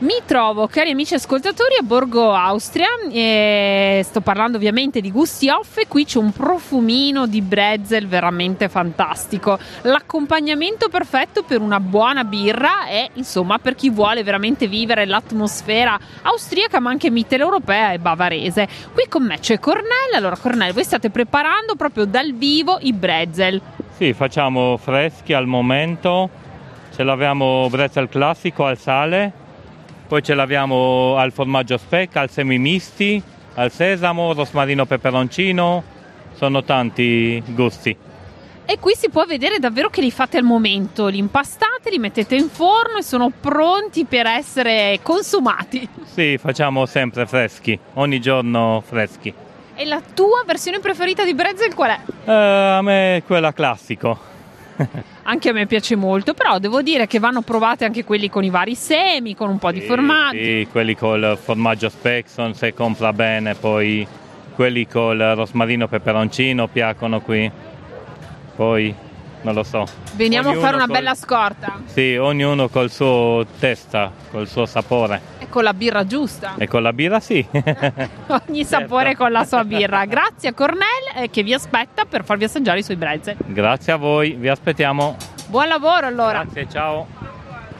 Mi trovo, cari amici ascoltatori, a Borgo Austria e sto parlando ovviamente di gusti off e qui c'è un profumino di brezel veramente fantastico. L'accompagnamento perfetto per una buona birra e insomma per chi vuole veramente vivere l'atmosfera austriaca ma anche mitteleuropea e bavarese. Qui con me c'è Cornell, allora Cornell voi state preparando proprio dal vivo i brezel. Sì, facciamo freschi al momento, ce l'abbiamo brezel classico al sale poi ce l'abbiamo al formaggio speck, al semimisti, al sesamo, rosmarino peperoncino, sono tanti gusti. E qui si può vedere davvero che li fate al momento, li impastate, li mettete in forno e sono pronti per essere consumati. Sì, facciamo sempre freschi, ogni giorno freschi. E la tua versione preferita di Brezel qual è? Uh, a me quella classico. Anche a me piace molto, però devo dire che vanno provate anche quelli con i vari semi, con un po' di formaggio. Sì, quelli col formaggio Spexon se compra bene, poi quelli col rosmarino peperoncino piacciono qui. Poi non lo so. Veniamo ognuno a fare una col... bella scorta. Sì, ognuno col suo testa, col suo sapore. E con la birra giusta. E con la birra sì. Ogni sapore certo. con la sua birra. Grazie a Cornell eh, che vi aspetta per farvi assaggiare i suoi brezel. Grazie a voi, vi aspettiamo. Buon lavoro allora. Grazie, ciao.